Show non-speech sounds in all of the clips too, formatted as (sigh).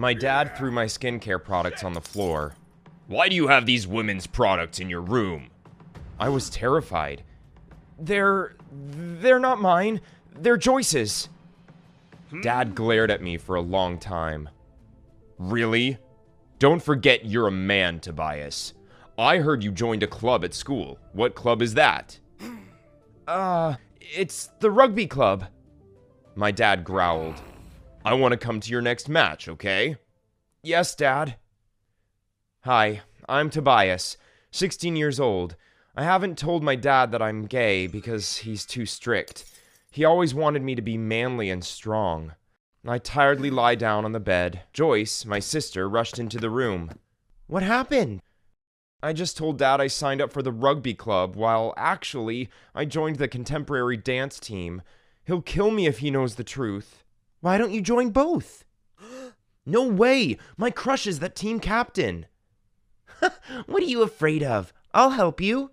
My dad threw my skincare products on the floor. Why do you have these women's products in your room? I was terrified. They're. they're not mine. They're Joyce's. Dad glared at me for a long time. Really? Don't forget you're a man, Tobias. I heard you joined a club at school. What club is that? Uh, it's the rugby club. My dad growled. I want to come to your next match, okay? Yes, Dad. Hi, I'm Tobias, 16 years old. I haven't told my dad that I'm gay because he's too strict. He always wanted me to be manly and strong. I tiredly lie down on the bed. Joyce, my sister, rushed into the room. What happened? I just told Dad I signed up for the rugby club, while actually, I joined the contemporary dance team. He'll kill me if he knows the truth. Why don't you join both? (gasps) no way! My crush is that team captain. (laughs) what are you afraid of? I'll help you.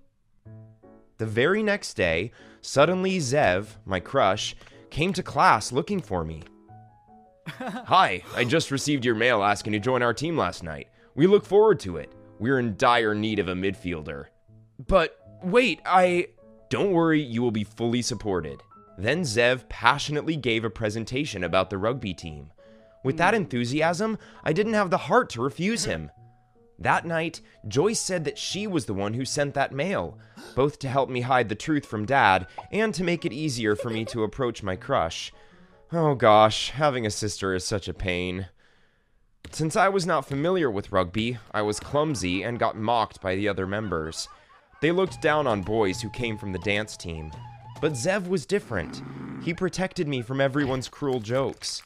The very next day, suddenly Zev, my crush, came to class looking for me. (laughs) Hi, I just received your mail asking to join our team last night. We look forward to it. We're in dire need of a midfielder. But wait, I. Don't worry, you will be fully supported. Then Zev passionately gave a presentation about the rugby team. With that enthusiasm, I didn't have the heart to refuse him. That night, Joyce said that she was the one who sent that mail, both to help me hide the truth from Dad and to make it easier for me to approach my crush. Oh gosh, having a sister is such a pain. Since I was not familiar with rugby, I was clumsy and got mocked by the other members. They looked down on boys who came from the dance team. But Zev was different. He protected me from everyone's cruel jokes.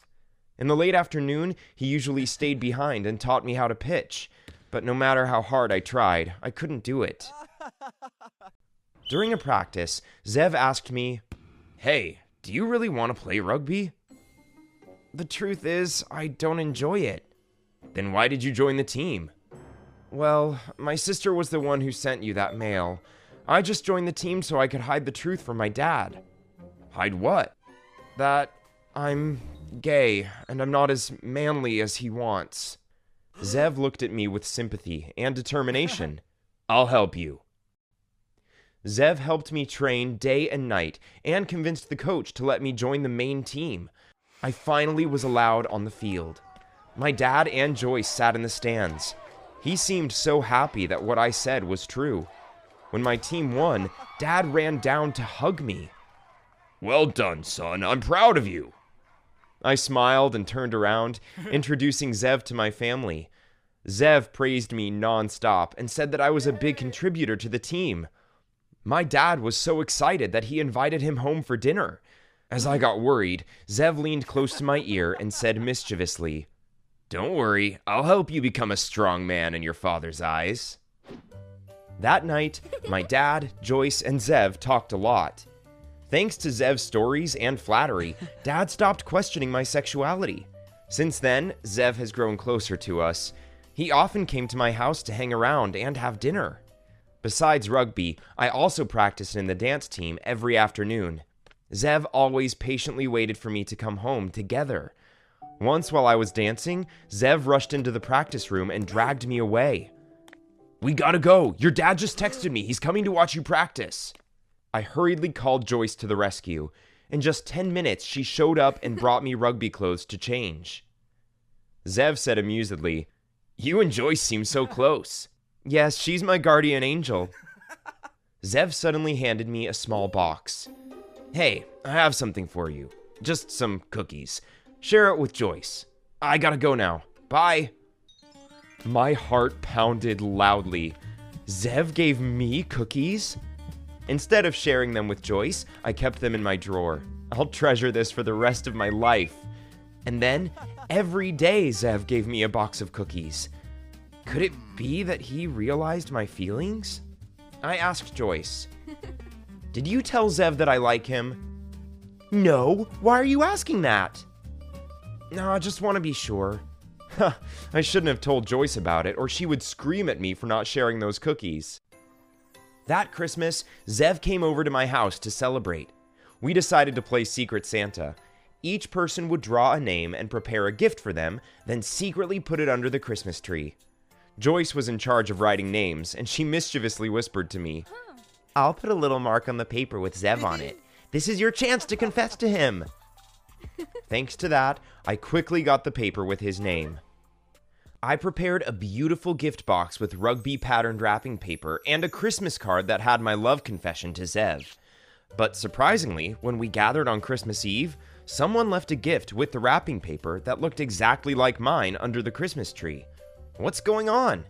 In the late afternoon, he usually stayed behind and taught me how to pitch. But no matter how hard I tried, I couldn't do it. (laughs) During a practice, Zev asked me, Hey, do you really want to play rugby? The truth is, I don't enjoy it. Then why did you join the team? Well, my sister was the one who sent you that mail. I just joined the team so I could hide the truth from my dad. Hide what? That I'm gay and I'm not as manly as he wants. Zev looked at me with sympathy and determination. (laughs) I'll help you. Zev helped me train day and night and convinced the coach to let me join the main team. I finally was allowed on the field. My dad and Joyce sat in the stands. He seemed so happy that what I said was true. When my team won, Dad ran down to hug me. Well done, son. I'm proud of you. I smiled and turned around, (laughs) introducing Zev to my family. Zev praised me nonstop and said that I was a big contributor to the team. My dad was so excited that he invited him home for dinner. As I got worried, Zev leaned close to my ear and said mischievously, Don't worry, I'll help you become a strong man in your father's eyes. That night, my (laughs) dad, Joyce, and Zev talked a lot. Thanks to Zev's stories and flattery, (laughs) Dad stopped questioning my sexuality. Since then, Zev has grown closer to us. He often came to my house to hang around and have dinner. Besides rugby, I also practiced in the dance team every afternoon. Zev always patiently waited for me to come home together. Once while I was dancing, Zev rushed into the practice room and dragged me away. We gotta go. Your dad just texted me. He's coming to watch you practice. I hurriedly called Joyce to the rescue. In just 10 minutes, she showed up and brought me rugby clothes to change. Zev said amusedly, You and Joyce seem so close. yes, she's my guardian angel. Zev suddenly handed me a small box. Hey, I have something for you. Just some cookies. Share it with Joyce. I gotta go now. Bye. My heart pounded loudly. Zev gave me cookies? Instead of sharing them with Joyce, I kept them in my drawer. I'll treasure this for the rest of my life. And then, every day, Zev gave me a box of cookies. Could it be that he realized my feelings? I asked Joyce, (laughs) Did you tell Zev that I like him? No. Why are you asking that? No, I just want to be sure. (laughs) I shouldn't have told Joyce about it, or she would scream at me for not sharing those cookies. That Christmas, Zev came over to my house to celebrate. We decided to play Secret Santa. Each person would draw a name and prepare a gift for them, then secretly put it under the Christmas tree. Joyce was in charge of writing names, and she mischievously whispered to me, I'll put a little mark on the paper with Zev on it. This is your chance to confess to him. Thanks to that, I quickly got the paper with his name. I prepared a beautiful gift box with rugby patterned wrapping paper and a Christmas card that had my love confession to Zev. But surprisingly, when we gathered on Christmas Eve, someone left a gift with the wrapping paper that looked exactly like mine under the Christmas tree. What's going on?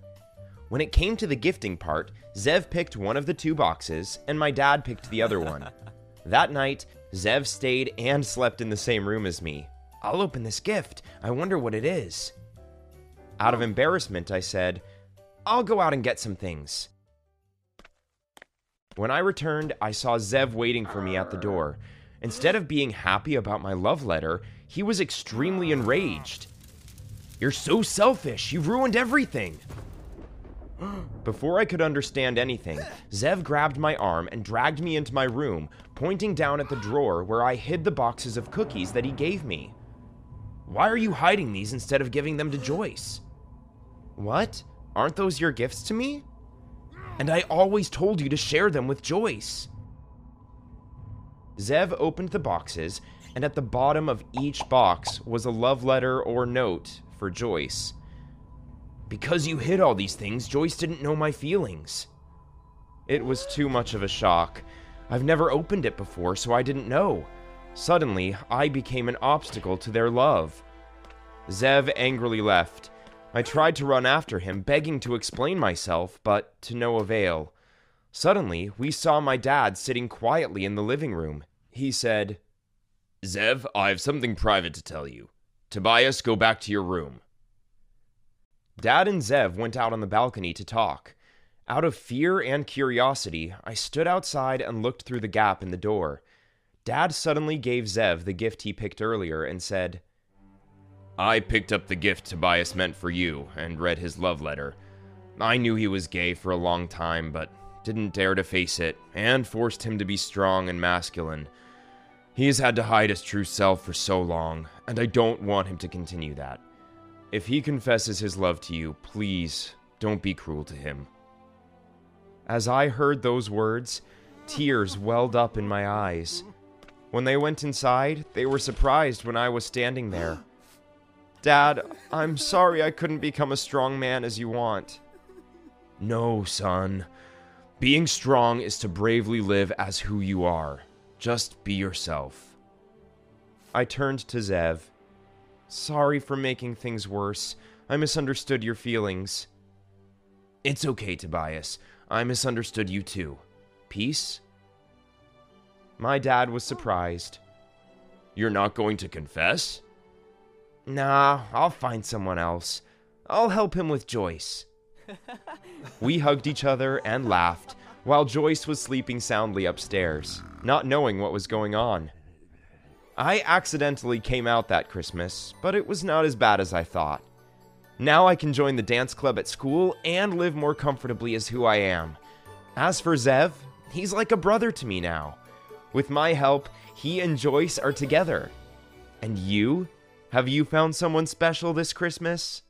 When it came to the gifting part, Zev picked one of the two boxes, and my dad picked the other one. (laughs) that night, Zev stayed and slept in the same room as me. I'll open this gift. I wonder what it is. Out of embarrassment, I said, I'll go out and get some things. When I returned, I saw Zev waiting for me at the door. Instead of being happy about my love letter, he was extremely enraged. You're so selfish. You've ruined everything. (gasps) Before I could understand anything, Zev grabbed my arm and dragged me into my room, pointing down at the drawer where I hid the boxes of cookies that he gave me. Why are you hiding these instead of giving them to Joyce? What? Aren't those your gifts to me? And I always told you to share them with Joyce. Zev opened the boxes, and at the bottom of each box was a love letter or note for Joyce. Because you hid all these things, Joyce didn't know my feelings. It was too much of a shock. I've never opened it before, so I didn't know. Suddenly, I became an obstacle to their love. Zev angrily left. I tried to run after him, begging to explain myself, but to no avail. Suddenly, we saw my dad sitting quietly in the living room. He said, Zev, I have something private to tell you. Tobias, go back to your room. Dad and Zev went out on the balcony to talk. Out of fear and curiosity, I stood outside and looked through the gap in the door. Dad suddenly gave Zev the gift he picked earlier and said, I picked up the gift Tobias meant for you and read his love letter. I knew he was gay for a long time, but didn't dare to face it, and forced him to be strong and masculine. He has had to hide his true self for so long, and I don't want him to continue that. If he confesses his love to you, please don't be cruel to him. As I heard those words, tears welled up in my eyes. When they went inside, they were surprised when I was standing there. Dad, I'm sorry I couldn't become a strong man as you want. No, son. Being strong is to bravely live as who you are. Just be yourself. I turned to Zev. Sorry for making things worse. I misunderstood your feelings. It's okay, Tobias. I misunderstood you too. Peace? My dad was surprised. You're not going to confess? Nah, I'll find someone else. I'll help him with Joyce. (laughs) we hugged each other and laughed while Joyce was sleeping soundly upstairs, not knowing what was going on. I accidentally came out that Christmas, but it was not as bad as I thought. Now I can join the dance club at school and live more comfortably as who I am. As for Zev, he's like a brother to me now. With my help, he and Joyce are together. And you? Have you found someone special this Christmas?